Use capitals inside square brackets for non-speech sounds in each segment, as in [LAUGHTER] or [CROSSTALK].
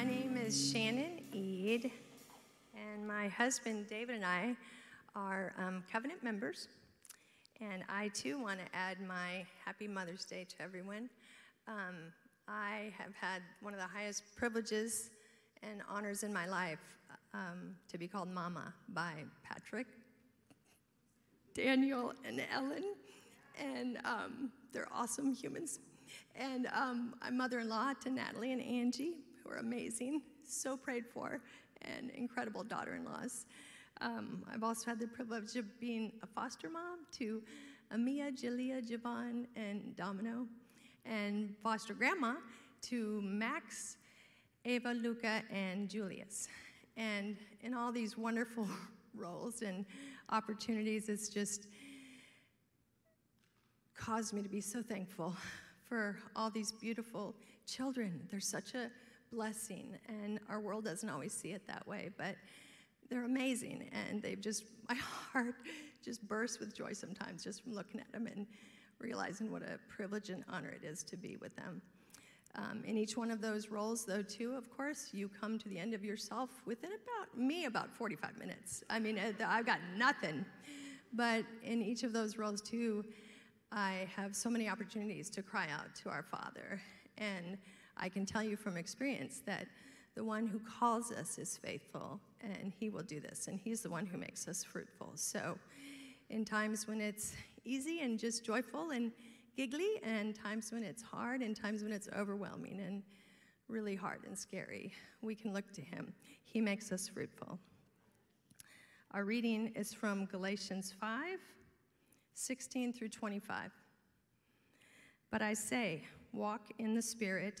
my name is Shannon Ead, and my husband David and I are um, covenant members. And I too want to add my happy Mother's Day to everyone. Um, I have had one of the highest privileges and honors in my life um, to be called Mama by Patrick, Daniel, and Ellen. And um, they're awesome humans. And um, my mother in law to Natalie and Angie, who are amazing, so prayed for, and incredible daughter in laws. Um, I've also had the privilege of being a foster mom to Amia, Jalea, Javon, and Domino, and foster grandma to Max, Ava, Luca, and Julius. And in all these wonderful [LAUGHS] roles and opportunities, it's just caused me to be so thankful for all these beautiful children. They're such a blessing, and our world doesn't always see it that way, but they're amazing, and they've just, [LAUGHS] my heart just bursts with joy sometimes just from looking at them and realizing what a privilege and honor it is to be with them. Um, in each one of those roles, though, too, of course, you come to the end of yourself within about me about 45 minutes. I mean, uh, I've got nothing. But in each of those roles, too, I have so many opportunities to cry out to our Father. And I can tell you from experience that the one who calls us is faithful, and he will do this, and he's the one who makes us fruitful. So, in times when it's easy and just joyful and giggly, and times when it's hard, and times when it's overwhelming and really hard and scary, we can look to him. He makes us fruitful. Our reading is from Galatians 5 16 through 25. But I say, walk in the Spirit,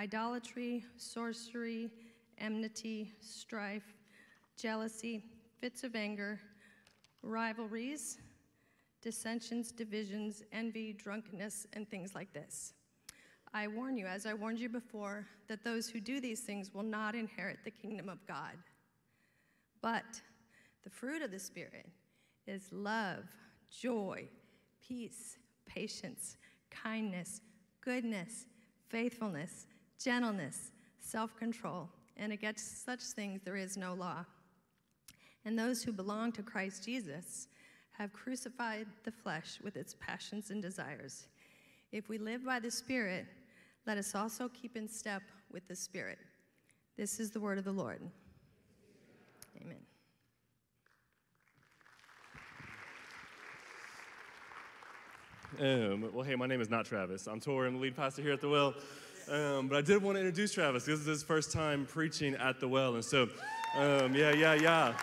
idolatry, sorcery, enmity, strife, jealousy, fits of anger, rivalries, dissensions, divisions, envy, drunkenness, and things like this. I warn you, as I warned you before, that those who do these things will not inherit the kingdom of God. But the fruit of the Spirit is love, joy, peace, patience, kindness, goodness, faithfulness, gentleness, self control, and against such things there is no law. And those who belong to Christ Jesus have crucified the flesh with its passions and desires. If we live by the Spirit, let us also keep in step with the Spirit. This is the word of the Lord. Amen. Um, well, hey, my name is not Travis. I'm Tori. I'm the lead pastor here at the Well. Um, but I did want to introduce Travis. This is his first time preaching at the Well. And so, um, yeah, yeah, yeah.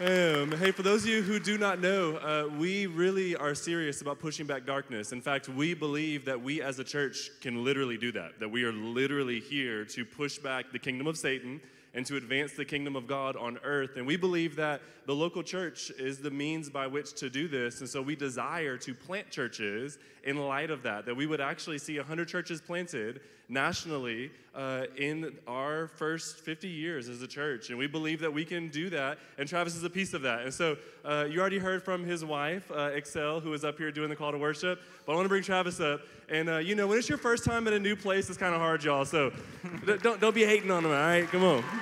Um, hey, for those of you who do not know, uh, we really are serious about pushing back darkness. In fact, we believe that we as a church can literally do that, that we are literally here to push back the kingdom of Satan and to advance the kingdom of God on earth. And we believe that the local church is the means by which to do this. And so we desire to plant churches in light of that, that we would actually see 100 churches planted nationally uh, in our first 50 years as a church. And we believe that we can do that. And Travis is a piece of that. And so uh, you already heard from his wife, uh, Excel, who is up here doing the call to worship. But I want to bring Travis up. And uh, you know, when it's your first time in a new place, it's kind of hard, y'all. So [LAUGHS] don't, don't be hating on him, all right? Come on. [LAUGHS]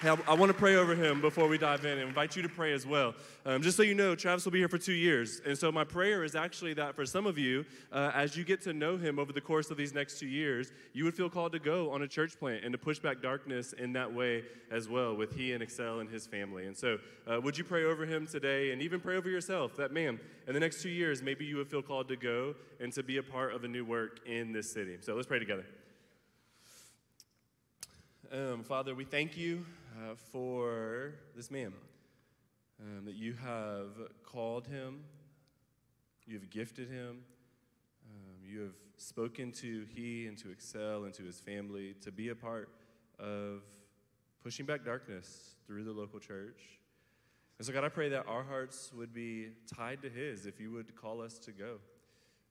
Hey, I, want to pray over him before we dive in and invite you to pray as well. Um, just so you know, Travis will be here for two years. And so, my prayer is actually that for some of you, uh, as you get to know him over the course of these next two years, you would feel called to go on a church plant and to push back darkness in that way as well with he and Excel and his family. And so, uh, would you pray over him today and even pray over yourself that, man, in the next two years, maybe you would feel called to go and to be a part of a new work in this city. So, let's pray together. Um, Father, we thank you uh, for this man, um, that you have called him, you've gifted him, Um, you have spoken to he and to excel and to his family to be a part of pushing back darkness through the local church. And so, God, I pray that our hearts would be tied to his if you would call us to go.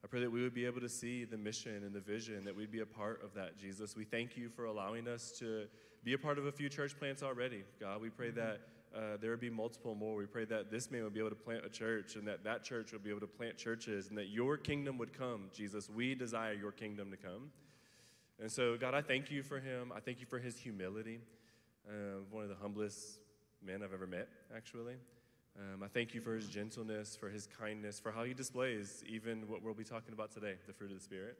I pray that we would be able to see the mission and the vision, that we'd be a part of that, Jesus. We thank you for allowing us to be a part of a few church plants already. God, we pray that uh, there would be multiple more. We pray that this man would be able to plant a church and that that church would be able to plant churches and that your kingdom would come, Jesus. We desire your kingdom to come. And so, God, I thank you for him. I thank you for his humility. Uh, one of the humblest men I've ever met, actually. Um, I thank you for his gentleness, for his kindness, for how he displays even what we'll be talking about today, the fruit of the Spirit.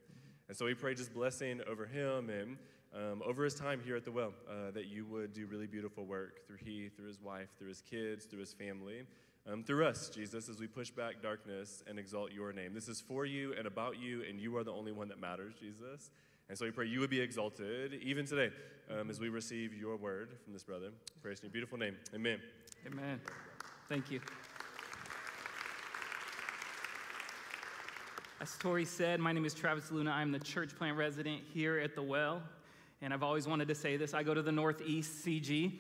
And so we pray just blessing over him and um, over his time here at the well, uh, that you would do really beautiful work through he, through his wife, through his kids, through his family, um, through us, Jesus, as we push back darkness and exalt your name. This is for you and about you, and you are the only one that matters, Jesus. And so we pray you would be exalted even today um, as we receive your word from this brother. Praise in your beautiful name. Amen. Amen. Thank you. As Tori said, my name is Travis Luna. I'm the church plant resident here at the Well. And I've always wanted to say this I go to the Northeast CG.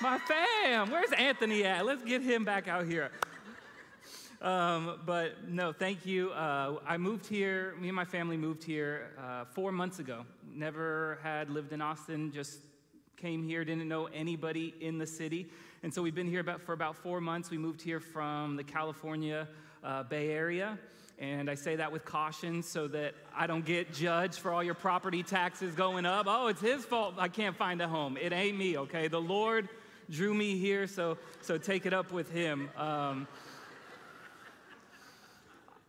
my fam, where's Anthony at? Let's get him back out here. Um, but no, thank you. Uh, I moved here, me and my family moved here uh, four months ago. Never had lived in Austin, just came here, didn't know anybody in the city. And so we've been here about, for about four months. We moved here from the California uh, Bay Area. And I say that with caution so that I don't get judged for all your property taxes going up. Oh, it's his fault I can't find a home. It ain't me, okay? The Lord drew me here, so, so take it up with him. Um,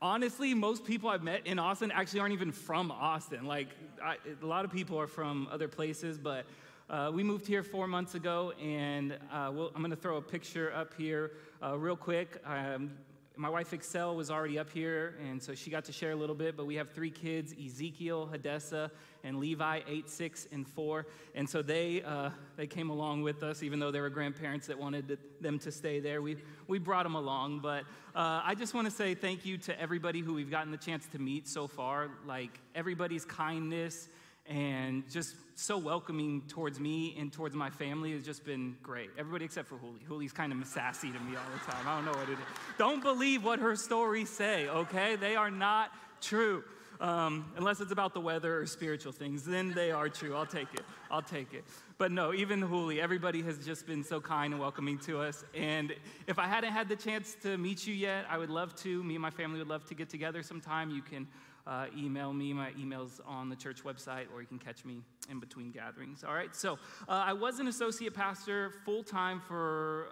honestly, most people I've met in Austin actually aren't even from Austin. Like, I, a lot of people are from other places, but uh, we moved here four months ago, and uh, we'll, I'm going to throw a picture up here uh, real quick. Um, my wife Excel was already up here, and so she got to share a little bit. But we have three kids: Ezekiel, Hadessa, and Levi, eight, six, and four. And so they uh, they came along with us, even though there were grandparents that wanted to, them to stay there. We we brought them along. But uh, I just want to say thank you to everybody who we've gotten the chance to meet so far. Like everybody's kindness and just so welcoming towards me and towards my family has just been great. Everybody except for Huli. Huli's kind of sassy to me all the time. I don't know what it is. Don't believe what her stories say, okay? They are not true. Um, unless it's about the weather or spiritual things, then they are true. I'll take it. I'll take it. But no, even Huli, everybody has just been so kind and welcoming to us. And if I hadn't had the chance to meet you yet, I would love to. Me and my family would love to get together sometime. You can uh, email me. My email's on the church website, or you can catch me in between gatherings. All right, so uh, I was an associate pastor full time for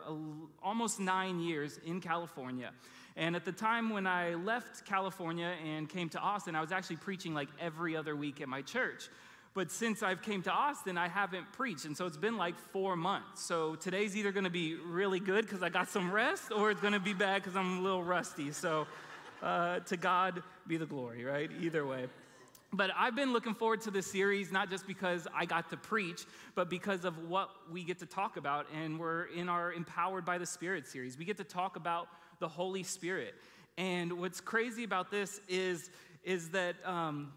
almost nine years in California. And at the time when I left California and came to Austin, I was actually preaching like every other week at my church. But since I've came to Austin, I haven't preached. And so it's been like four months. So today's either going to be really good because I got some rest, or it's going to be bad because I'm a little rusty. So uh, to God be the glory, right? Either way. But I've been looking forward to this series, not just because I got to preach, but because of what we get to talk about. And we're in our Empowered by the Spirit series. We get to talk about the Holy Spirit. And what's crazy about this is, is, that, um,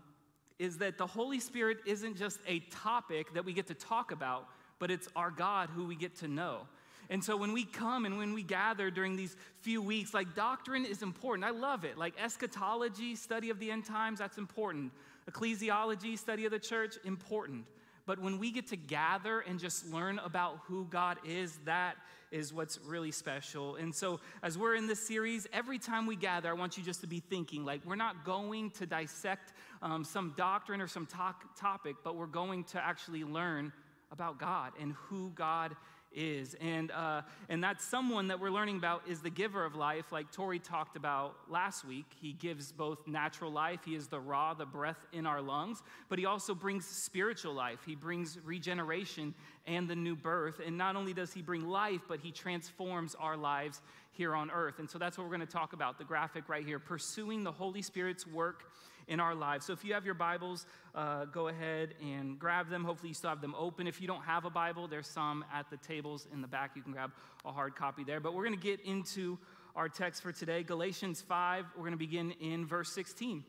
is that the Holy Spirit isn't just a topic that we get to talk about, but it's our God who we get to know. And so when we come and when we gather during these few weeks, like doctrine is important. I love it. Like eschatology, study of the end times, that's important. Ecclesiology, study of the church, important. But when we get to gather and just learn about who God is, that is what's really special. And so, as we're in this series, every time we gather, I want you just to be thinking like, we're not going to dissect um, some doctrine or some to- topic, but we're going to actually learn about God and who God is. And, uh, and that someone that we're learning about is the giver of life, like Tori talked about last week. He gives both natural life, he is the ruach, the breath in our lungs, but he also brings spiritual life. He brings regeneration and the new birth. And not only does he bring life, but he transforms our lives here on earth. And so that's what we're going to talk about the graphic right here pursuing the Holy Spirit's work in our lives. So if you have your Bibles, uh, go ahead and grab them. Hopefully, you still have them open. If you don't have a Bible, there's some at the tables in the back. You can grab a hard copy there. But we're going to get into our text for today, Galatians 5. We're going to begin in verse 16.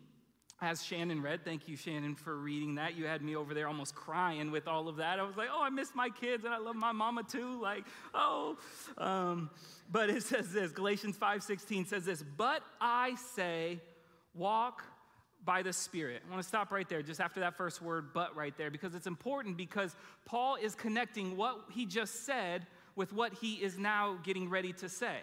As Shannon read, thank you, Shannon, for reading that. You had me over there almost crying with all of that. I was like, oh, I miss my kids and I love my mama too. Like, oh. Um, but it says this Galatians 5:16 says this, but I say, walk by the Spirit. I want to stop right there, just after that first word, but right there, because it's important because Paul is connecting what he just said with what he is now getting ready to say.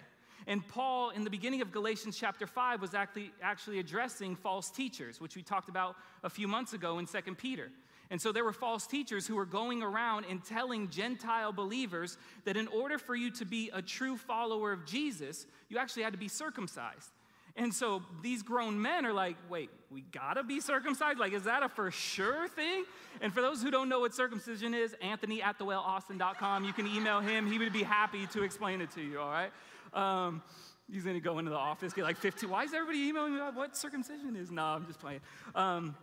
And Paul, in the beginning of Galatians chapter 5, was actually, actually addressing false teachers, which we talked about a few months ago in 2 Peter. And so there were false teachers who were going around and telling Gentile believers that in order for you to be a true follower of Jesus, you actually had to be circumcised. And so these grown men are like, wait, we gotta be circumcised? Like, is that a for sure thing? And for those who don't know what circumcision is, Anthony at thewellaustin.com, you can email him. He would be happy to explain it to you, all right? Um, he's gonna go into the office, get like 15. Why is everybody emailing me about what circumcision is? No, I'm just playing. Um,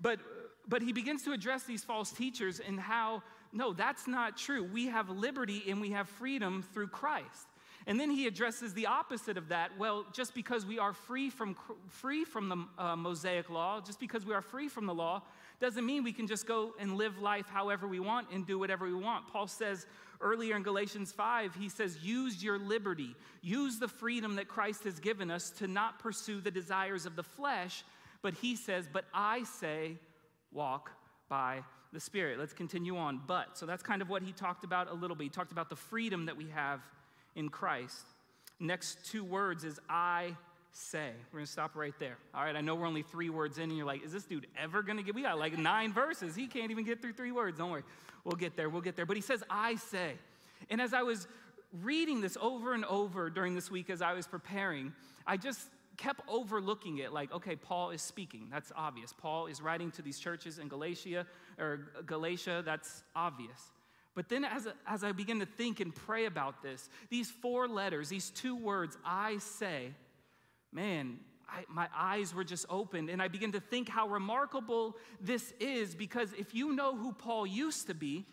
but, but he begins to address these false teachers and how, no, that's not true. We have liberty and we have freedom through Christ. And then he addresses the opposite of that. Well, just because we are free from, free from the uh, Mosaic law, just because we are free from the law, doesn't mean we can just go and live life however we want and do whatever we want. Paul says earlier in Galatians 5, he says, use your liberty, use the freedom that Christ has given us to not pursue the desires of the flesh. But he says, but I say, walk by the Spirit. Let's continue on. But, so that's kind of what he talked about a little bit. He talked about the freedom that we have in Christ. Next two words is I say. We're gonna stop right there. All right, I know we're only three words in, and you're like, is this dude ever gonna get? We got like nine verses. He can't even get through three words. Don't worry. We'll get there. We'll get there. But he says, I say. And as I was reading this over and over during this week as I was preparing, I just kept overlooking it like, okay, Paul is speaking. That's obvious. Paul is writing to these churches in Galatia or Galatia. That's obvious. But then, as, as I begin to think and pray about this, these four letters, these two words, I say, man, I, my eyes were just opened, and I begin to think how remarkable this is because if you know who Paul used to be,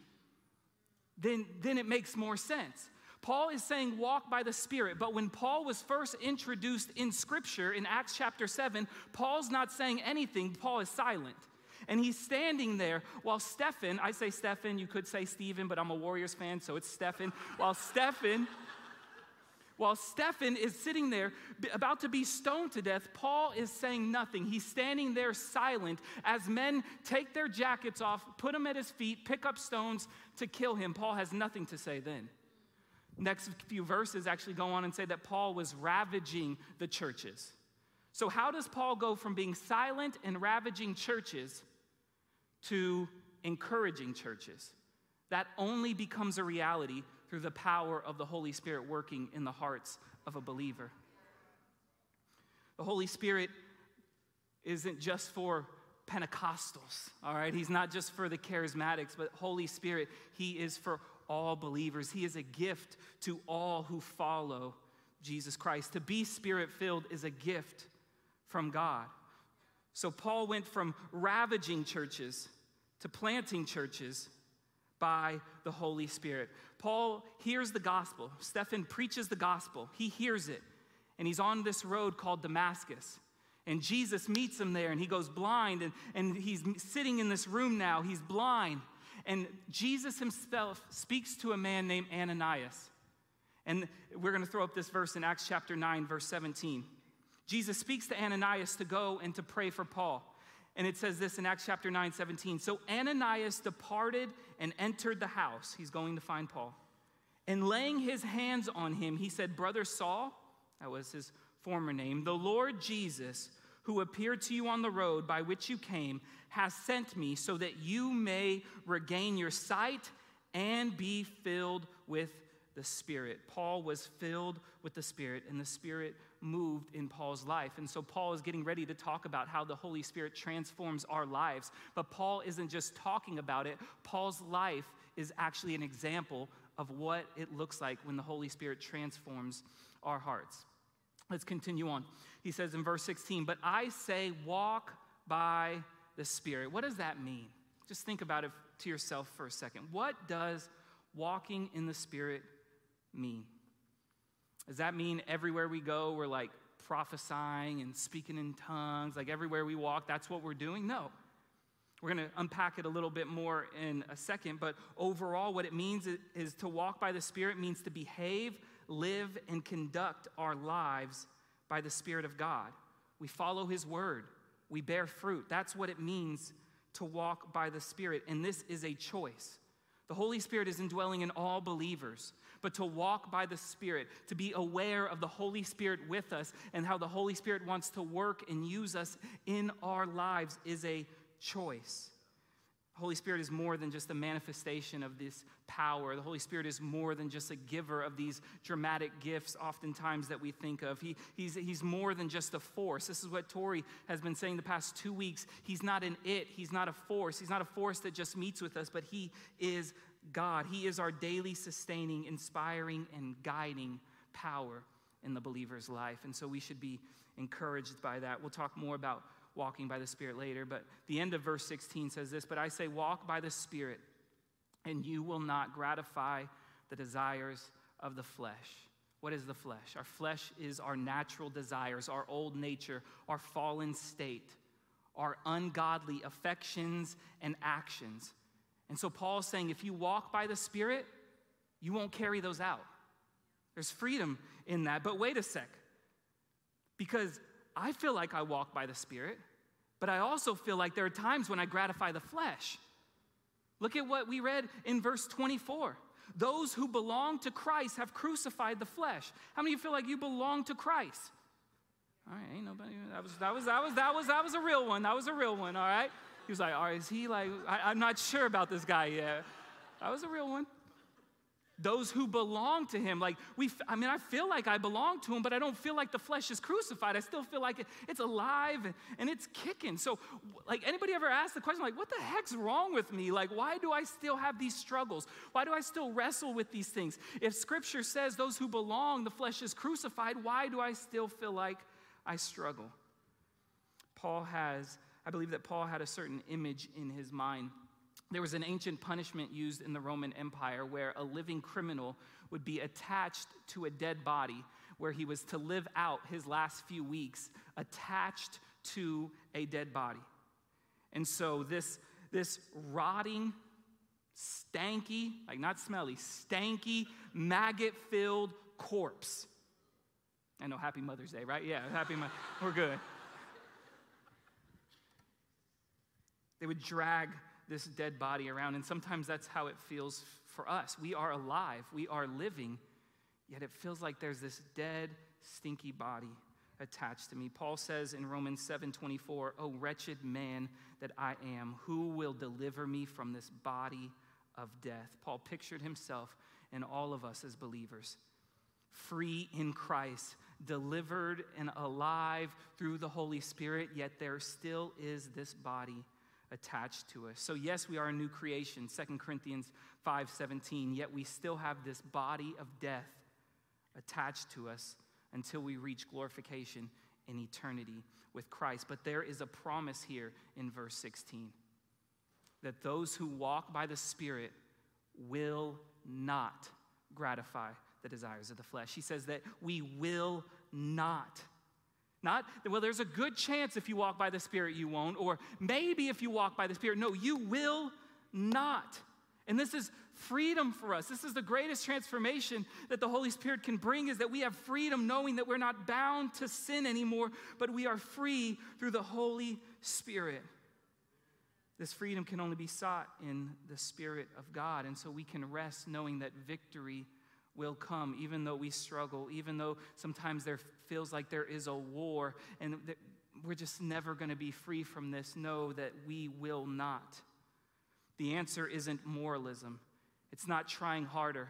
then, then it makes more sense. Paul is saying walk by the Spirit, but when Paul was first introduced in Scripture in Acts chapter 7, Paul's not saying anything, Paul is silent. And he's standing there while Stephen, I say Stephen, you could say Stephen, but I'm a Warriors fan, so it's Stephen. While Stephen, while Stephen is sitting there about to be stoned to death, Paul is saying nothing. He's standing there silent as men take their jackets off, put them at his feet, pick up stones to kill him. Paul has nothing to say then. Next few verses actually go on and say that Paul was ravaging the churches. So, how does Paul go from being silent and ravaging churches to encouraging churches. That only becomes a reality through the power of the Holy Spirit working in the hearts of a believer. The Holy Spirit isn't just for Pentecostals, all right? He's not just for the charismatics, but Holy Spirit, He is for all believers. He is a gift to all who follow Jesus Christ. To be spirit filled is a gift from God. So Paul went from ravaging churches to planting churches by the Holy Spirit. Paul hears the gospel. Stephen preaches the gospel. He hears it. And he's on this road called Damascus. And Jesus meets him there and he goes blind and, and he's sitting in this room now. He's blind. And Jesus himself speaks to a man named Ananias. And we're going to throw up this verse in Acts chapter 9, verse 17. Jesus speaks to Ananias to go and to pray for Paul. And it says this in Acts chapter 9, 17. So Ananias departed and entered the house. He's going to find Paul. And laying his hands on him, he said, Brother Saul, that was his former name, the Lord Jesus, who appeared to you on the road by which you came, has sent me so that you may regain your sight and be filled with the Spirit. Paul was filled with the Spirit, and the Spirit moved in Paul's life. And so Paul is getting ready to talk about how the Holy Spirit transforms our lives. But Paul isn't just talking about it, Paul's life is actually an example of what it looks like when the Holy Spirit transforms our hearts. Let's continue on. He says in verse 16, But I say, walk by the Spirit. What does that mean? Just think about it to yourself for a second. What does walking in the Spirit mean? Does that mean everywhere we go, we're like prophesying and speaking in tongues? Like everywhere we walk, that's what we're doing? No. We're going to unpack it a little bit more in a second, but overall, what it means is to walk by the Spirit means to behave, live, and conduct our lives by the Spirit of God. We follow His word, we bear fruit. That's what it means to walk by the Spirit, and this is a choice. The Holy Spirit is indwelling in all believers, but to walk by the Spirit, to be aware of the Holy Spirit with us and how the Holy Spirit wants to work and use us in our lives is a choice. Holy Spirit is more than just a manifestation of this power. The Holy Spirit is more than just a giver of these dramatic gifts, oftentimes that we think of. He, he's, he's more than just a force. This is what Tori has been saying the past two weeks. He's not an it, He's not a force. He's not a force that just meets with us, but He is God. He is our daily sustaining, inspiring, and guiding power in the believer's life. And so we should be encouraged by that. We'll talk more about walking by the Spirit later, but the end of verse 16 says this But I say, walk by the Spirit, and you will not gratify the desires of the flesh. What is the flesh? Our flesh is our natural desires, our old nature, our fallen state, our ungodly affections and actions. And so Paul's saying if you walk by the Spirit, you won't carry those out. There's freedom in that. But wait a sec. Because I feel like I walk by the Spirit, but I also feel like there are times when I gratify the flesh. Look at what we read in verse 24. Those who belong to Christ have crucified the flesh. How many of you feel like you belong to Christ? All right, ain't nobody. That was that was that was that was that was a real one. That was a real one. All right. He was like, all right, is he like? I, I'm not sure about this guy yet. That was a real one those who belong to him. Like, we, I mean, I feel like I belong to him, but I don't feel like the flesh is crucified. I still feel like it, it's alive and, and it's kicking. So, like, anybody ever asked the question, like, what the heck's wrong with me? Like, why do I still have these struggles? Why do I still wrestle with these things? If scripture says those who belong, the flesh is crucified, why do I still feel like I struggle? Paul has, I believe that Paul had a certain image in his mind there was an ancient punishment used in the Roman Empire where a living criminal would be attached to a dead body, where he was to live out his last few weeks attached to a dead body. And so, this, this rotting, stanky, like not smelly, stanky, maggot filled corpse. I know, happy Mother's Day, right? Yeah, happy, Mo- we're good. They would drag this dead body around. And sometimes that's how it feels for us. We are alive, we are living, yet it feels like there's this dead, stinky body attached to me. Paul says in Romans 7:24, "Oh wretched man that I am, who will deliver me from this body of death?" Paul pictured himself and all of us as believers, free in Christ, delivered and alive through the Holy Spirit, yet there still is this body attached to us. So yes, we are a new creation, 2 Corinthians 5:17, yet we still have this body of death attached to us until we reach glorification in eternity with Christ. But there is a promise here in verse 16 that those who walk by the Spirit will not gratify the desires of the flesh. He says that we will not not, well, there's a good chance if you walk by the Spirit you won't, or maybe if you walk by the Spirit. No, you will not. And this is freedom for us. This is the greatest transformation that the Holy Spirit can bring is that we have freedom knowing that we're not bound to sin anymore, but we are free through the Holy Spirit. This freedom can only be sought in the Spirit of God, and so we can rest knowing that victory will come, even though we struggle, even though sometimes there feels like there is a war and we're just never going to be free from this. Know that we will not. The answer isn't moralism, it's not trying harder,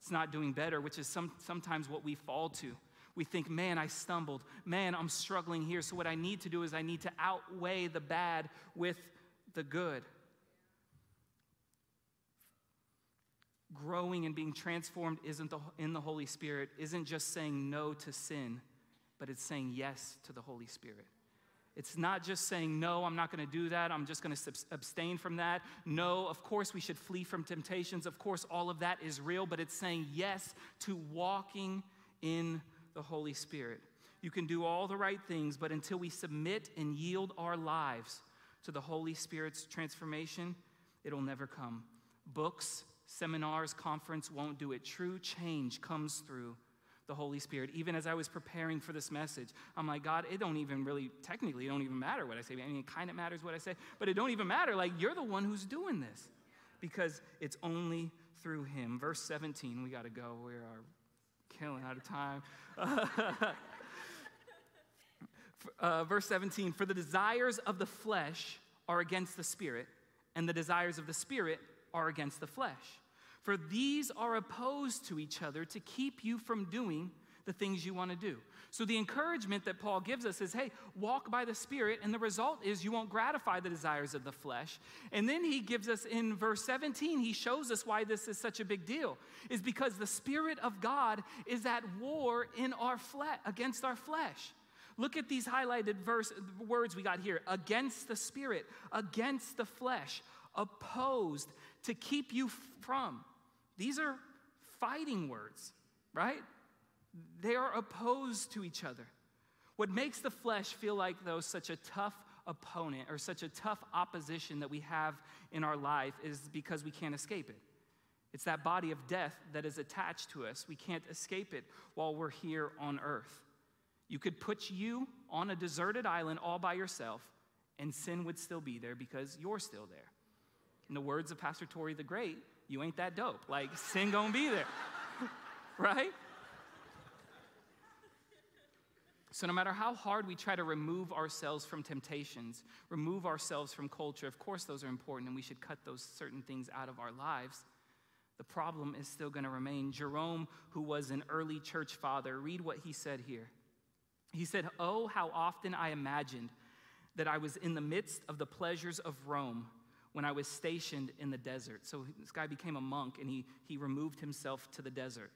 it's not doing better, which is some, sometimes what we fall to. We think, man, I stumbled. Man, I'm struggling here. So, what I need to do is I need to outweigh the bad with the good. Growing and being transformed isn't the, in the Holy Spirit isn't just saying no to sin, but it's saying yes to the Holy Spirit. It's not just saying, no, I'm not going to do that. I'm just going to abstain from that. No, of course, we should flee from temptations. Of course, all of that is real, but it's saying yes to walking in the Holy Spirit. You can do all the right things, but until we submit and yield our lives to the Holy Spirit's transformation, it'll never come. Books, seminars, conference won't do it. True change comes through the Holy Spirit. Even as I was preparing for this message, I'm like, God, it don't even really, technically, it don't even matter what I say. I mean, it kind of matters what I say, but it don't even matter. Like, you're the one who's doing this because it's only through Him. Verse 17, we got to go. We are killing out of time. [LAUGHS] uh, verse 17, for the desires of the flesh are against the Spirit, and the desires of the Spirit are against the flesh. For these are opposed to each other to keep you from doing the things you want to do. So, the encouragement that Paul gives us is hey, walk by the Spirit, and the result is you won't gratify the desires of the flesh. And then he gives us in verse 17, he shows us why this is such a big deal, is because the Spirit of God is at war in our flesh, against our flesh. Look at these highlighted verse words we got here against the spirit, against the flesh, opposed to keep you from. These are fighting words, right? They are opposed to each other. What makes the flesh feel like, though, such a tough opponent or such a tough opposition that we have in our life is because we can't escape it. It's that body of death that is attached to us. We can't escape it while we're here on earth. You could put you on a deserted island all by yourself, and sin would still be there because you're still there. In the words of Pastor Tori the Great, you ain't that dope. Like, sin gonna be there, [LAUGHS] right? So, no matter how hard we try to remove ourselves from temptations, remove ourselves from culture, of course, those are important and we should cut those certain things out of our lives. The problem is still going to remain. Jerome, who was an early church father, read what he said here. He said, Oh, how often I imagined that I was in the midst of the pleasures of Rome when I was stationed in the desert. So this guy became a monk and he, he removed himself to the desert.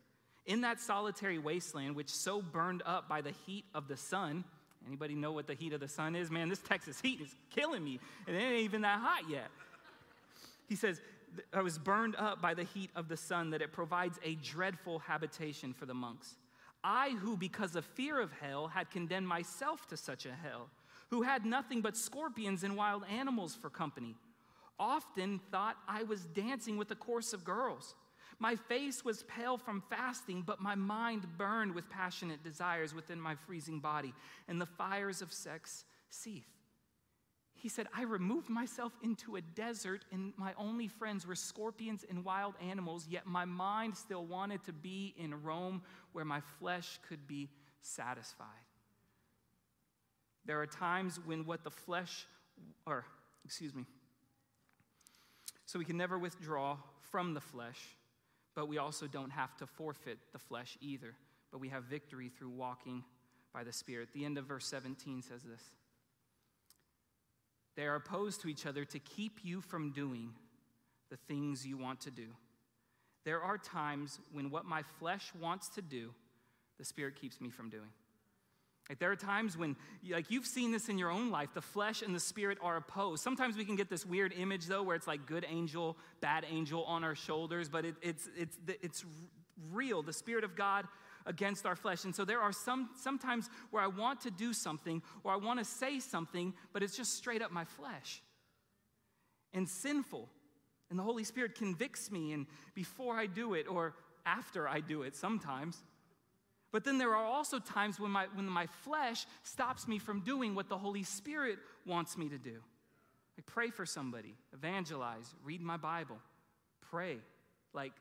In that solitary wasteland, which so burned up by the heat of the sun, anybody know what the heat of the sun is? Man, this Texas heat is killing me, and it ain't even that hot yet. He says, I was burned up by the heat of the sun, that it provides a dreadful habitation for the monks. I, who because of fear of hell had condemned myself to such a hell, who had nothing but scorpions and wild animals for company, often thought I was dancing with a course of girls. My face was pale from fasting, but my mind burned with passionate desires within my freezing body, and the fires of sex seethed. He said, I removed myself into a desert, and my only friends were scorpions and wild animals, yet my mind still wanted to be in Rome where my flesh could be satisfied. There are times when what the flesh, or excuse me, so we can never withdraw from the flesh, but we also don't have to forfeit the flesh either. But we have victory through walking by the Spirit. The end of verse 17 says this. They are opposed to each other to keep you from doing the things you want to do. There are times when what my flesh wants to do, the Spirit keeps me from doing. Like there are times when, like you've seen this in your own life, the flesh and the spirit are opposed. Sometimes we can get this weird image though, where it's like good angel, bad angel on our shoulders, but it, it's it's it's real. The spirit of God against our flesh. And so there are some sometimes where I want to do something or I want to say something, but it's just straight up my flesh and sinful. And the Holy Spirit convicts me, and before I do it or after I do it sometimes. But then there are also times when my, when my flesh stops me from doing what the Holy Spirit wants me to do. I pray for somebody, evangelize, read my Bible, pray. Like,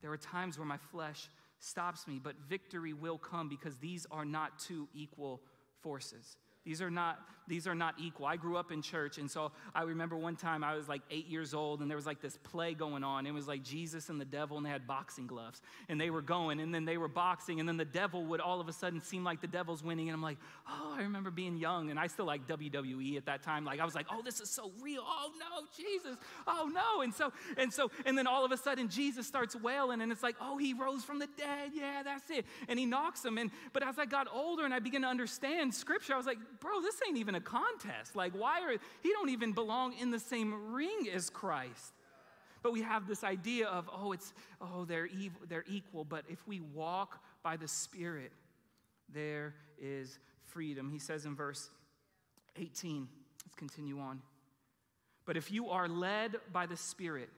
there are times where my flesh stops me, but victory will come because these are not two equal forces. These are not these are not equal. I grew up in church, and so I remember one time I was like eight years old, and there was like this play going on. It was like Jesus and the devil, and they had boxing gloves, and they were going, and then they were boxing, and then the devil would all of a sudden seem like the devil's winning, and I'm like, oh, I remember being young, and I still like WWE at that time. Like I was like, oh, this is so real. Oh no, Jesus. Oh no, and so and so, and then all of a sudden Jesus starts wailing, and it's like, oh, he rose from the dead. Yeah, that's it. And he knocks him, and but as I got older and I began to understand Scripture, I was like, bro, this ain't even a contest. Like, why are, he don't even belong in the same ring as Christ. But we have this idea of, oh, it's, oh, they're, evil, they're equal. But if we walk by the Spirit, there is freedom. He says in verse 18, let's continue on. But if you are led by the Spirit,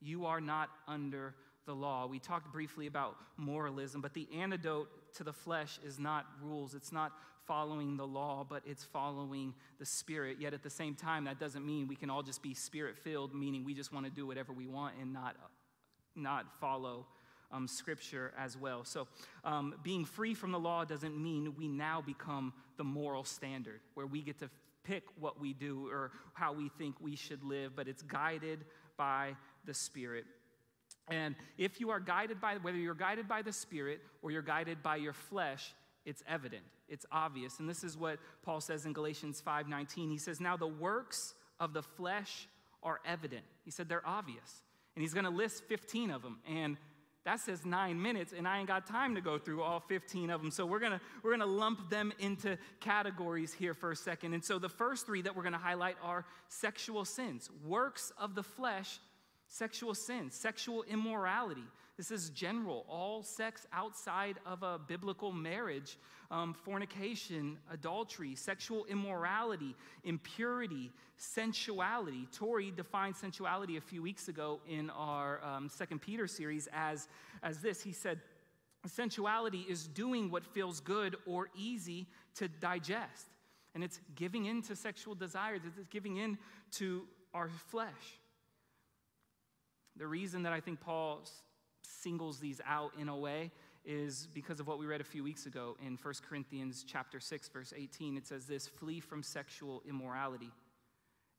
you are not under the law. We talked briefly about moralism, but the antidote to the flesh is not rules. It's not following the law, but it's following the Spirit. Yet at the same time, that doesn't mean we can all just be spirit filled, meaning we just want to do whatever we want and not, not follow um, Scripture as well. So, um, being free from the law doesn't mean we now become the moral standard where we get to pick what we do or how we think we should live, but it's guided by the Spirit. And if you are guided by, whether you're guided by the Spirit or you're guided by your flesh, it's evident, it's obvious. And this is what Paul says in Galatians 5:19. He says, Now the works of the flesh are evident. He said they're obvious. And he's gonna list 15 of them. And that says nine minutes, and I ain't got time to go through all 15 of them. So we're gonna, we're gonna lump them into categories here for a second. And so the first three that we're gonna highlight are sexual sins, works of the flesh sexual sin, sexual immorality. This is general, all sex outside of a biblical marriage, um, fornication, adultery, sexual immorality, impurity, sensuality. Tori defined sensuality a few weeks ago in our um, Second Peter series as, as this. He said, Sensuality is doing what feels good or easy to digest. And it's giving in to sexual desires, it's giving in to our flesh. The reason that I think Paul singles these out in a way is because of what we read a few weeks ago in 1 Corinthians chapter 6 verse 18 it says this flee from sexual immorality.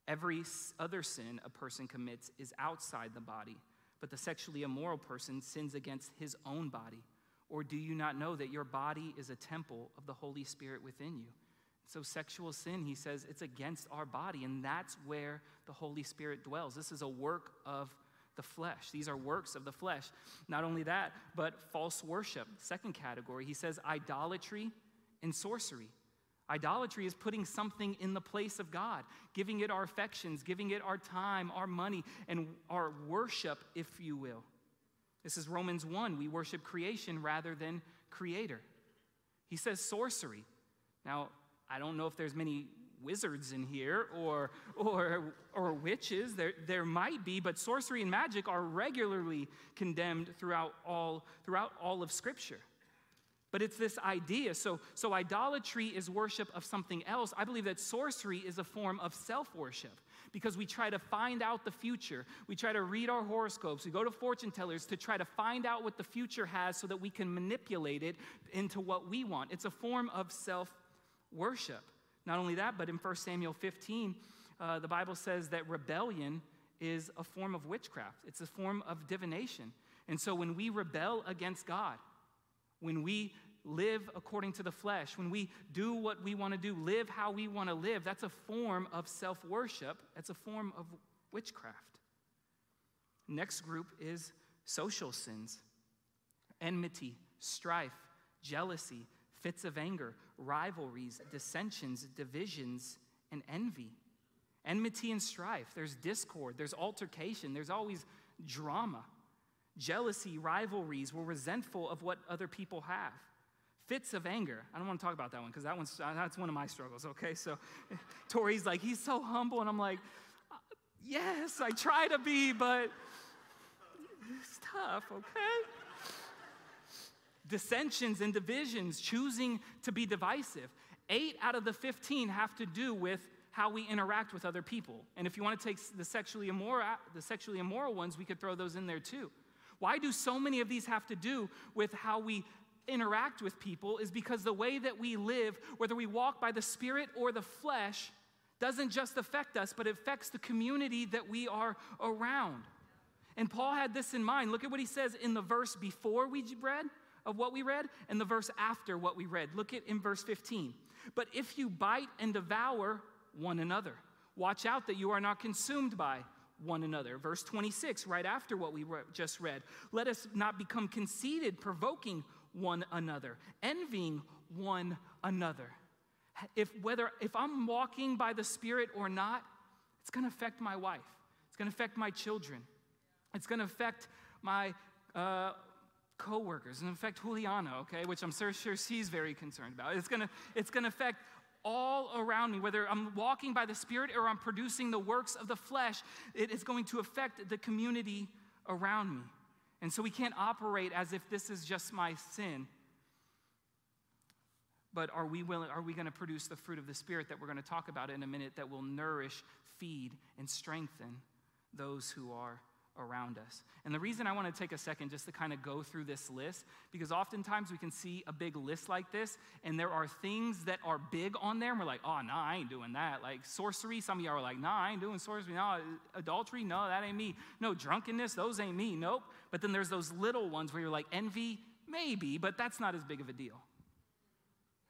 Every other sin a person commits is outside the body but the sexually immoral person sins against his own body. Or do you not know that your body is a temple of the holy spirit within you? So sexual sin he says it's against our body and that's where the holy spirit dwells. This is a work of the flesh. These are works of the flesh. Not only that, but false worship. Second category, he says idolatry and sorcery. Idolatry is putting something in the place of God, giving it our affections, giving it our time, our money, and our worship, if you will. This is Romans 1. We worship creation rather than creator. He says sorcery. Now, I don't know if there's many wizards in here or, or, or witches. There, there might be, but sorcery and magic are regularly condemned throughout all, throughout all of Scripture. But it's this idea. So, so idolatry is worship of something else. I believe that sorcery is a form of self worship because we try to find out the future. We try to read our horoscopes. We go to fortune tellers to try to find out what the future has so that we can manipulate it into what we want. It's a form of self worship. Not only that, but in 1 Samuel 15, uh, the Bible says that rebellion is a form of witchcraft, it's a form of divination. And so when we rebel against God, when we live according to the flesh, when we do what we want to do, live how we want to live, that's a form of self worship, that's a form of witchcraft. Next group is social sins enmity, strife, jealousy, fits of anger, rivalries, dissensions, divisions, and envy. Enmity and strife. There's discord, there's altercation, there's always drama. Jealousy, rivalries. We're resentful of what other people have. Fits of anger. I don't want to talk about that one because that one's uh, that's one of my struggles. Okay, so [LAUGHS] Tori's like he's so humble, and I'm like, yes, I try to be, but it's tough. Okay dissensions and divisions, choosing to be divisive. Eight out of the 15 have to do with how we interact with other people. And if you want to take the sexually immoral, the sexually immoral ones, we could throw those in there too. Why do so many of these have to do with how we interact with people? Is because the way that we live, whether we walk by the spirit or the flesh, doesn't just affect us, but it affects the community that we are around. And Paul had this in mind. Look at what he says in the verse before we read of what we read and the verse after what we read. Look at in verse 15. But if you bite and devour one another, watch out that you are not consumed by one another. Verse 26, right after what we re- just read. Let us not become conceited, provoking one another, envying one another. If whether if I'm walking by the Spirit or not, it's going to affect my wife. It's going to affect my children. It's going to affect my uh, coworkers. Going to affect Juliana, okay, which I'm sure, sure she's very concerned about. It's to, it's to affect all around me, whether I'm walking by the Spirit or I'm producing the works of the flesh, it is going to affect the community around me. And so we can't operate as if this is just my sin. But are we willing, are we going to produce the fruit of the Spirit that we're going to talk about in a minute that will nourish, feed, and strengthen those who are around us. And the reason I want to take a second just to kind of go through this list, because oftentimes we can see a big list like this, and there are things that are big on there, and we're like, oh, nah, I ain't doing that. Like sorcery, some of y'all are like, nah, I ain't doing sorcery. No, adultery, no, that ain't me. No, drunkenness, those ain't me. Nope. But then there's those little ones where you're like, envy, maybe, but that's not as big of a deal.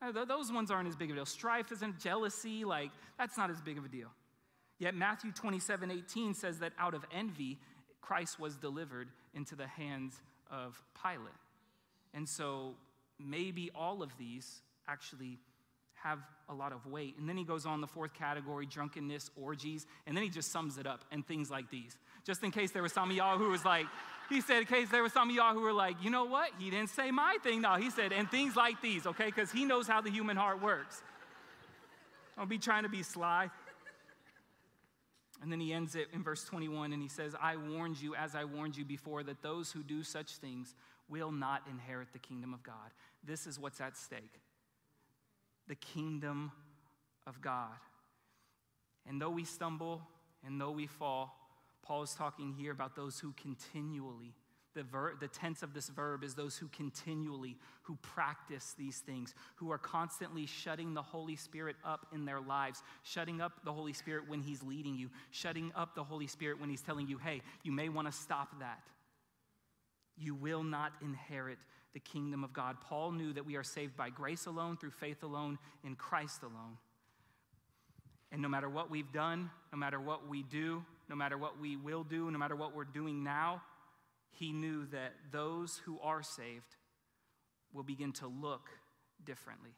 Uh, those ones aren't as big of a deal. Strife isn't jealousy, like, that's not as big of a deal. Yet Matthew 27 18 says that out of envy, Christ was delivered into the hands of Pilate. And so maybe all of these actually have a lot of weight. And then he goes on the fourth category drunkenness, orgies, and then he just sums it up and things like these. Just in case there was some of y'all who was like, he said, in case there was some of y'all who were like, you know what? He didn't say my thing. No, he said, and things like these, okay? Because he knows how the human heart works. Don't be trying to be sly. And then he ends it in verse 21 and he says, I warned you, as I warned you before, that those who do such things will not inherit the kingdom of God. This is what's at stake the kingdom of God. And though we stumble and though we fall, Paul is talking here about those who continually the, ver- the tense of this verb is those who continually, who practice these things, who are constantly shutting the Holy Spirit up in their lives, shutting up the Holy Spirit when He's leading you, shutting up the Holy Spirit when He's telling you, hey, you may want to stop that. You will not inherit the kingdom of God. Paul knew that we are saved by grace alone, through faith alone, in Christ alone. And no matter what we've done, no matter what we do, no matter what we will do, no matter what we're doing now, he knew that those who are saved will begin to look differently.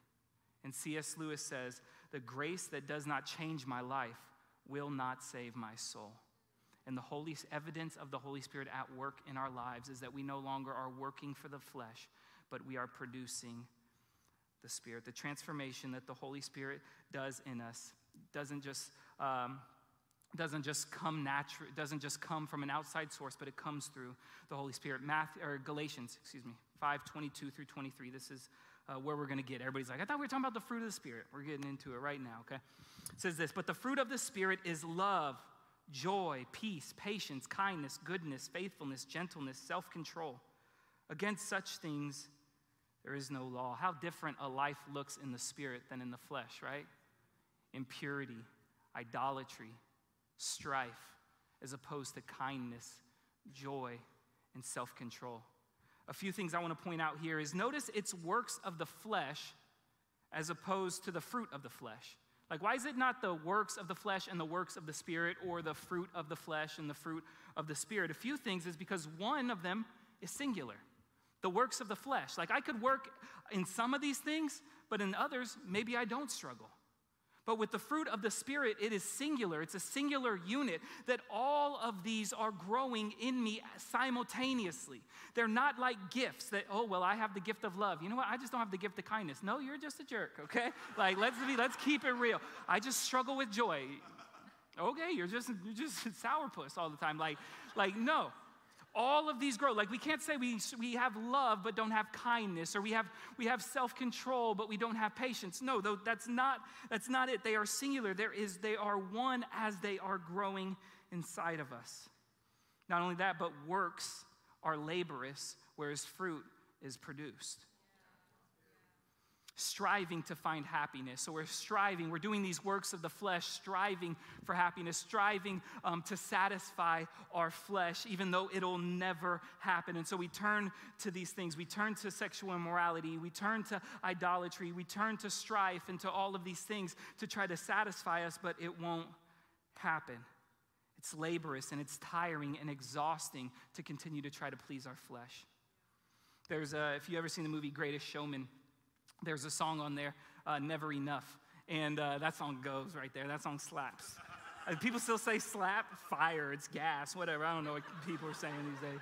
And C.S. Lewis says, The grace that does not change my life will not save my soul. And the holy evidence of the Holy Spirit at work in our lives is that we no longer are working for the flesh, but we are producing the Spirit. The transformation that the Holy Spirit does in us doesn't just um, doesn't just come natural, doesn't just come from an outside source, but it comes through the Holy Spirit. Matthew, or Galatians, excuse me, 5, 22 through 23. This is uh, where we're going to get. Everybody's like, I thought we were talking about the fruit of the Spirit. We're getting into it right now, okay? It says this, but the fruit of the Spirit is love, joy, peace, patience, kindness, goodness, faithfulness, gentleness, self-control. Against such things, there is no law. How different a life looks in the Spirit than in the flesh, right? Impurity, idolatry, strife, as opposed to kindness, joy, and self control. A few things I want to point out here is notice it's works of the flesh as opposed to the fruit of the flesh. Like, why is it not the works of the flesh and the works of the Spirit, or the fruit of the flesh and the fruit of the Spirit? A few things is because one of them is singular the works of the flesh. Like, I could work in some of these things, but in others, maybe I don't struggle. But with the fruit of the Spirit, it is singular. It's a singular unit that all of these are growing in me simultaneously. They're not like gifts that, oh, well, I have the gift of love. You know what? I just don't have the gift of kindness. No, you're just a jerk, okay? [LAUGHS] Like, let's be, let's keep it real. I just struggle with joy. Okay, you're just, you're just [LAUGHS] sourpuss all the time. Like, like, no. All of these grow. Like we can't say we, we have love but don't have kindness, or we have, we have self-control but we don't have patience. No, though that's not, that's not it. They are singular. There is, they are one as they are growing inside of us. Not only that, but works are laborious, whereas fruit is produced striving to find happiness. So we're striving, we're doing these works of the flesh, striving for happiness, striving um, to satisfy our flesh, even though it'll never happen. And so we turn to these things. We turn to sexual immorality, we turn to idolatry, we turn to strife and to all of these things to try to satisfy us, but it won't happen. It's laborious and it's tiring and exhausting to continue to try to please our flesh. There's a, if you ever seen the movie Greatest Showman, there's a song on there, uh, Never Enough. And uh, that song goes right there. That song slaps. Uh, people still say slap, fire, it's gas, whatever. I don't know what people are saying these days.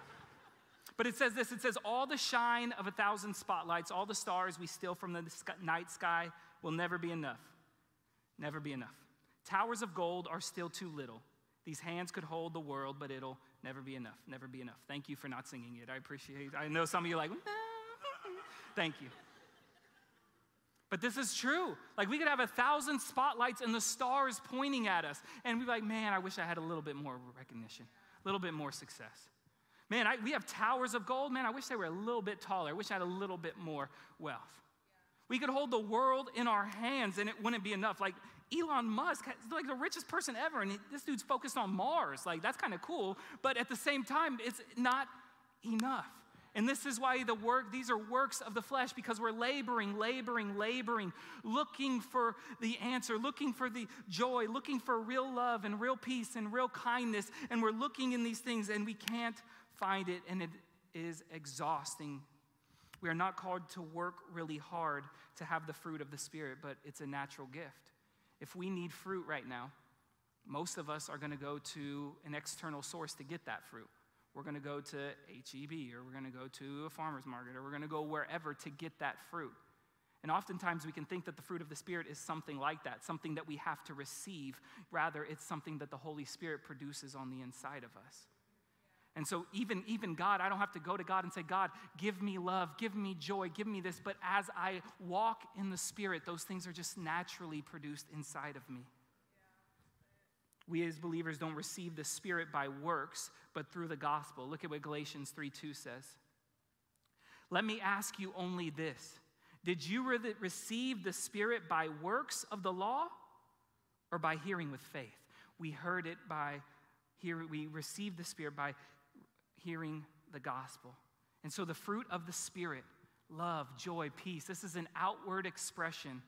But it says this it says, All the shine of a thousand spotlights, all the stars we steal from the night sky will never be enough. Never be enough. Towers of gold are still too little. These hands could hold the world, but it'll never be enough. Never be enough. Thank you for not singing it. I appreciate it. I know some of you like, thank you. But this is true. Like we could have a thousand spotlights and the stars pointing at us, and we're like, man, I wish I had a little bit more recognition, a little bit more success. Man, I, we have towers of gold. Man, I wish they were a little bit taller. I wish I had a little bit more wealth. We could hold the world in our hands and it wouldn't be enough. Like Elon Musk, like the richest person ever, and this dude's focused on Mars. Like, that's kind of cool. But at the same time, it's not enough. And this is why the work, these are works of the flesh, because we're laboring, laboring, laboring, looking for the answer, looking for the joy, looking for real love and real peace and real kindness. And we're looking in these things and we can't find it, and it is exhausting. We are not called to work really hard to have the fruit of the Spirit, but it's a natural gift. If we need fruit right now, most of us are going to go to an external source to get that fruit. We're going to go to HEB, or we're going to go to a farmer's market, or we're going to go wherever to get that fruit. And oftentimes we can think that the fruit of the Spirit is something like that, something that we have to receive. Rather, it's something that the Holy Spirit produces on the inside of us. And so, even, even God, I don't have to go to God and say, God, give me love, give me joy, give me this. But as I walk in the Spirit, those things are just naturally produced inside of me. We as believers don't receive the Spirit by works, but through the gospel. Look at what Galatians 3 2 says. Let me ask you only this Did you re- receive the Spirit by works of the law or by hearing with faith? We heard it by here we received the Spirit by hearing the gospel. And so the fruit of the Spirit, love, joy, peace, this is an outward expression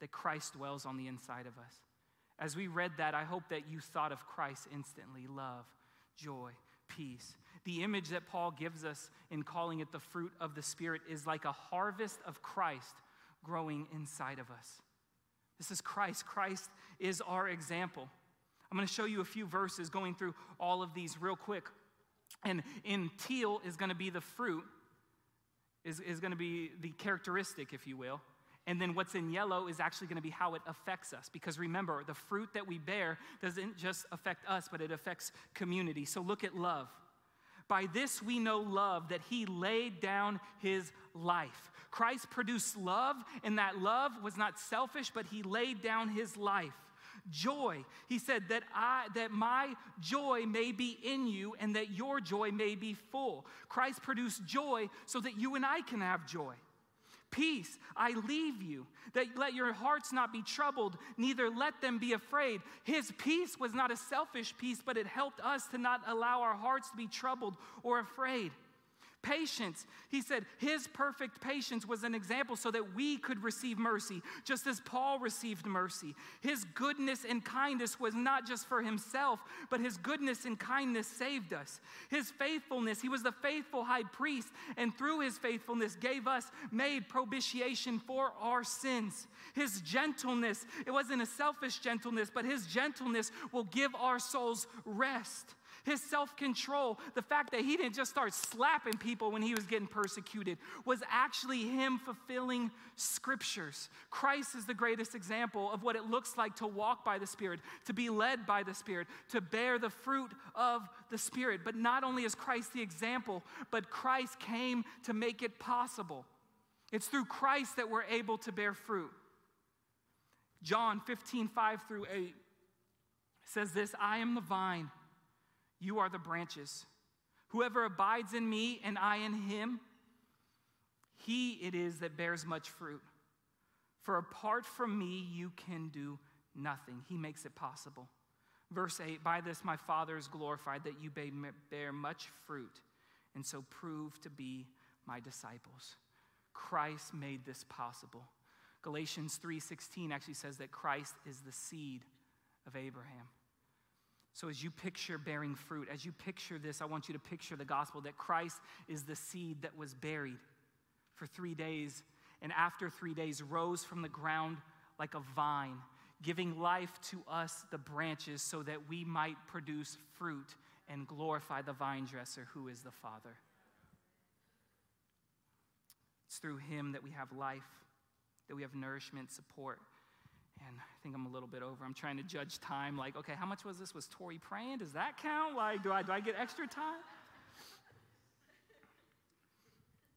that Christ dwells on the inside of us. As we read that, I hope that you thought of Christ instantly love, joy, peace. The image that Paul gives us in calling it the fruit of the Spirit is like a harvest of Christ growing inside of us. This is Christ. Christ is our example. I'm going to show you a few verses going through all of these real quick. And in teal is going to be the fruit, is, is going to be the characteristic, if you will. And then what's in yellow is actually going to be how it affects us. Because remember, the fruit that we bear doesn't just affect us, but it affects community. So look at love. By this we know love, that he laid down his life. Christ produced love, and that love was not selfish, but he laid down his life joy. He said that I that my joy may be in you and that your joy may be full. Christ produced joy so that you and I can have joy. Peace I leave you, that let your hearts not be troubled, neither let them be afraid. His peace was not a selfish peace, but it helped us to not allow our hearts to be troubled or afraid. Patience. He said his perfect patience was an example so that we could receive mercy, just as Paul received mercy. His goodness and kindness was not just for himself, but his goodness and kindness saved us. His faithfulness, he was the faithful high priest, and through his faithfulness gave us, made propitiation for our sins. His gentleness, it wasn't a selfish gentleness, but his gentleness will give our souls rest. His self control, the fact that he didn't just start slapping people when he was getting persecuted, was actually him fulfilling scriptures. Christ is the greatest example of what it looks like to walk by the Spirit, to be led by the Spirit, to bear the fruit of the Spirit. But not only is Christ the example, but Christ came to make it possible. It's through Christ that we're able to bear fruit. John 15, 5 through 8 says this I am the vine you are the branches. Whoever abides in me and I in him, he it is that bears much fruit. For apart from me, you can do nothing. He makes it possible. Verse 8 By this my Father is glorified, that you bear much fruit, and so prove to be my disciples. Christ made this possible. Galatians 3:16 actually says that Christ is the seed of Abraham. So, as you picture bearing fruit, as you picture this, I want you to picture the gospel that Christ is the seed that was buried for three days, and after three days rose from the ground like a vine, giving life to us, the branches, so that we might produce fruit and glorify the vine dresser who is the Father. It's through Him that we have life, that we have nourishment, support. And I think I'm a little bit over. I'm trying to judge time. Like, okay, how much was this? Was Tori praying? Does that count? Like, do I, do I get extra time?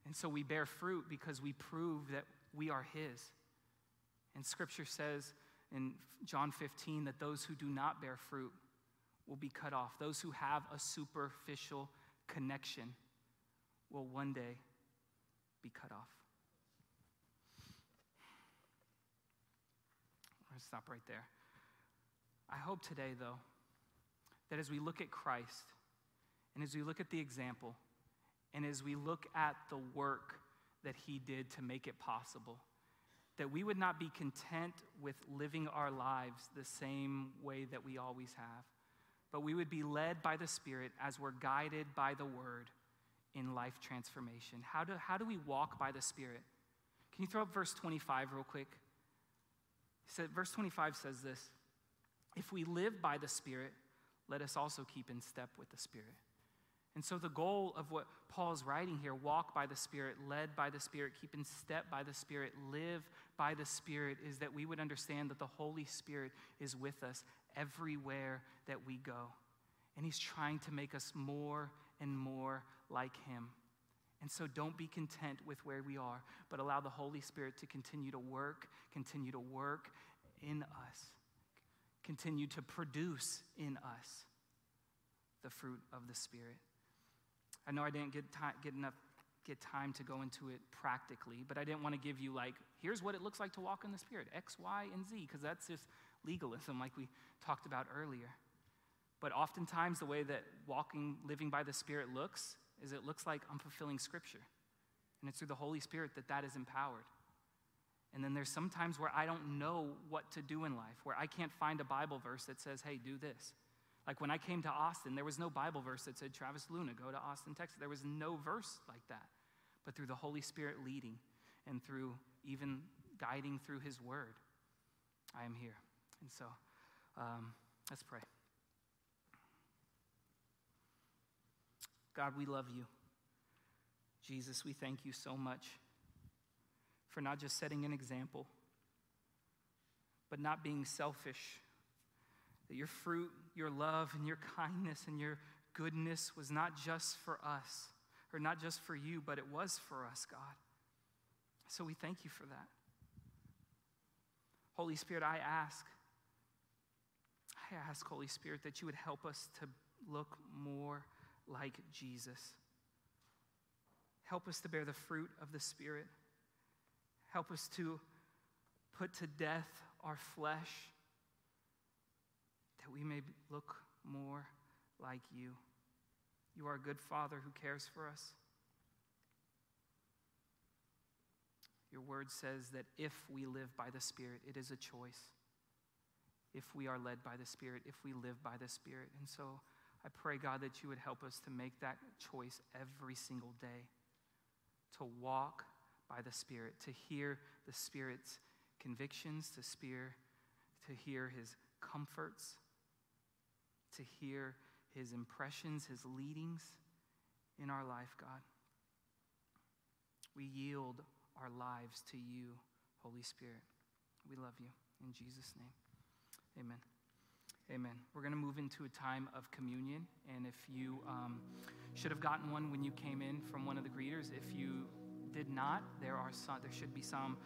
And so we bear fruit because we prove that we are His. And Scripture says in John 15 that those who do not bear fruit will be cut off. Those who have a superficial connection will one day be cut off. I'm going to stop right there. I hope today, though, that as we look at Christ and as we look at the example and as we look at the work that he did to make it possible, that we would not be content with living our lives the same way that we always have, but we would be led by the Spirit as we're guided by the Word in life transformation. How do, how do we walk by the Spirit? Can you throw up verse 25 real quick? He said, verse 25 says this If we live by the Spirit, let us also keep in step with the Spirit. And so, the goal of what Paul's writing here walk by the Spirit, led by the Spirit, keep in step by the Spirit, live by the Spirit is that we would understand that the Holy Spirit is with us everywhere that we go. And He's trying to make us more and more like Him. And so don't be content with where we are, but allow the Holy Spirit to continue to work, continue to work in us, continue to produce in us the fruit of the Spirit. I know I didn't get, time, get enough get time to go into it practically, but I didn't want to give you like, here's what it looks like to walk in the Spirit, X, Y, and Z, because that's just legalism, like we talked about earlier. But oftentimes, the way that walking, living by the Spirit looks is it looks like I'm fulfilling Scripture. And it's through the Holy Spirit that that is empowered. And then there's sometimes where I don't know what to do in life, where I can't find a Bible verse that says, hey, do this. Like when I came to Austin, there was no Bible verse that said, Travis Deluna, go to Austin, Texas. There was no verse like that. But through the Holy Spirit leading and through even guiding through His Word, I am here. And so um, let's pray. God, we love you. Jesus, we thank you so much for not just setting an example, but not being selfish that your fruit, your love, and your kindness and your goodness was not just for us, or not just for you, but it was for us, God. So we thank you for that. Holy Spirit, I ask, I ask, Holy Spirit, that you would help us to look more like Jesus. Help us to bear the fruit of the Spirit. Help us to put to death our flesh that we may look more like you. You are a good Father who cares for us. Your word says that if we live by the Spirit, it is a choice. If we are led by the Spirit, if we live by the Spirit. And so I pray, God, that you would help us to make that choice every single day, to walk by the Spirit, to hear the Spirit's convictions, to, spear, to hear his comforts, to hear his impressions, his leadings in our life, God. We yield our lives to you, Holy Spirit. We love you. In Jesus' name, amen. Amen. We're going to move into a time of communion. And if you um, should have gotten one when you came in from one of the greeters, if you did not, there, are some, there should be some